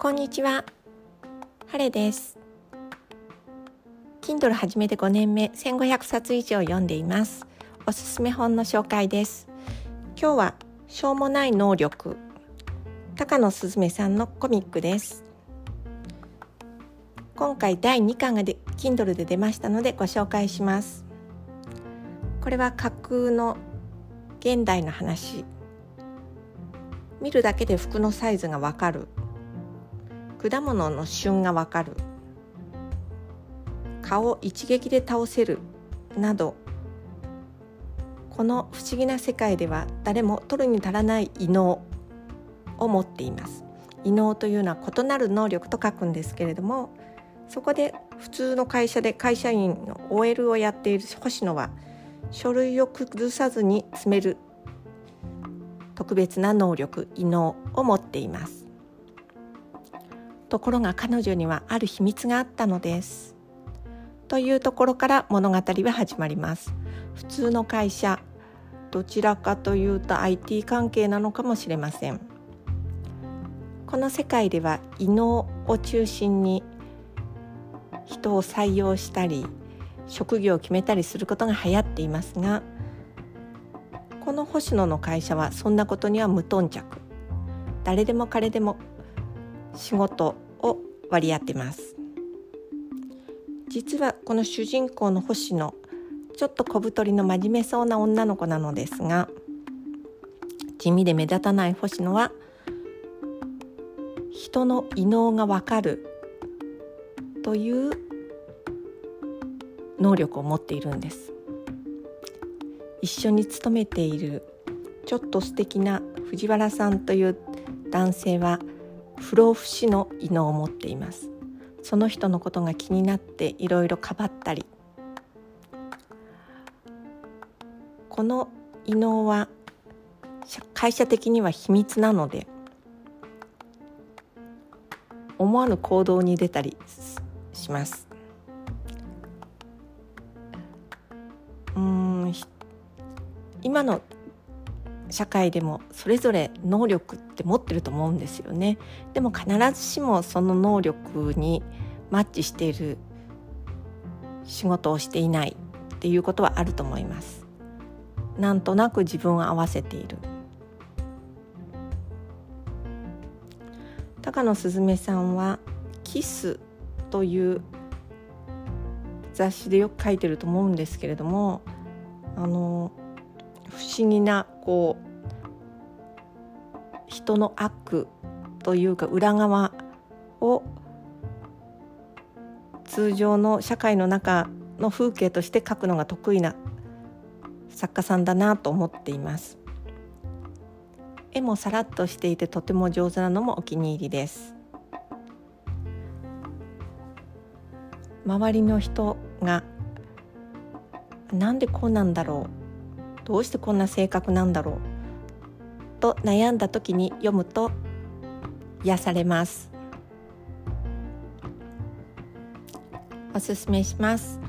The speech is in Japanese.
こんにちは。ハレです。Kindle 始めて5年目、1500冊以上読んでいます。おすすめ本の紹介です。今日はしょうもない能力、高野すずめさんのコミックです。今回第2巻がで Kindle で出ましたのでご紹介します。これは架空の現代の話見るだけで服のサイズがわかる果物の旬がわかる。蚊を一撃で倒せる。などこの不思議な世界では誰も取るに足らない異能を持っています。異能というのは異なる能力と書くんですけれどもそこで普通の会社で会社員の OL をやっている星野は書類を崩さずに詰める特別な能力異能を持っています。ところが彼女にはある秘密があったのです。というところから物語は始まります。普通の会社どちらかというと IT 関係なのかもしれません。この世界では異能を中心に人を採用したり職業を決めたりすることが流行っていますがこの星野の会社はそんなことには無頓着。誰でも彼でも仕事を割り当てます。実はこの主人公の星野ちょっと小太りの真面目そうな女の子なのですが地味で目立たない星野は人の異能がわかるという能力を持っているんです。一緒に勤めているちょっと素敵な藤原さんという男性は不老不死の異能を持っています。その人のことが気になっていろいろかばったり。この異能は会社的には秘密なので思わぬ行動に出たりします。うん今の社会でもそれぞれ能力って持ってると思うんですよね。でも必ずしもその能力にマッチしている仕事をしていないっていうことはあると思います。なんとなく自分を合わせている。高野すずめさんは「キス」という雑誌でよく書いてると思うんですけれどもあの不思議なこう人の悪というか裏側を通常の社会の中の風景として描くのが得意な作家さんだなと思っています。絵もさらっとしていてとても上手なのもお気に入りです。周りの人がなんでこうなんだろうどうしてこんな性格なんだろう？と悩んだ時に読むと癒されます。おすすめします。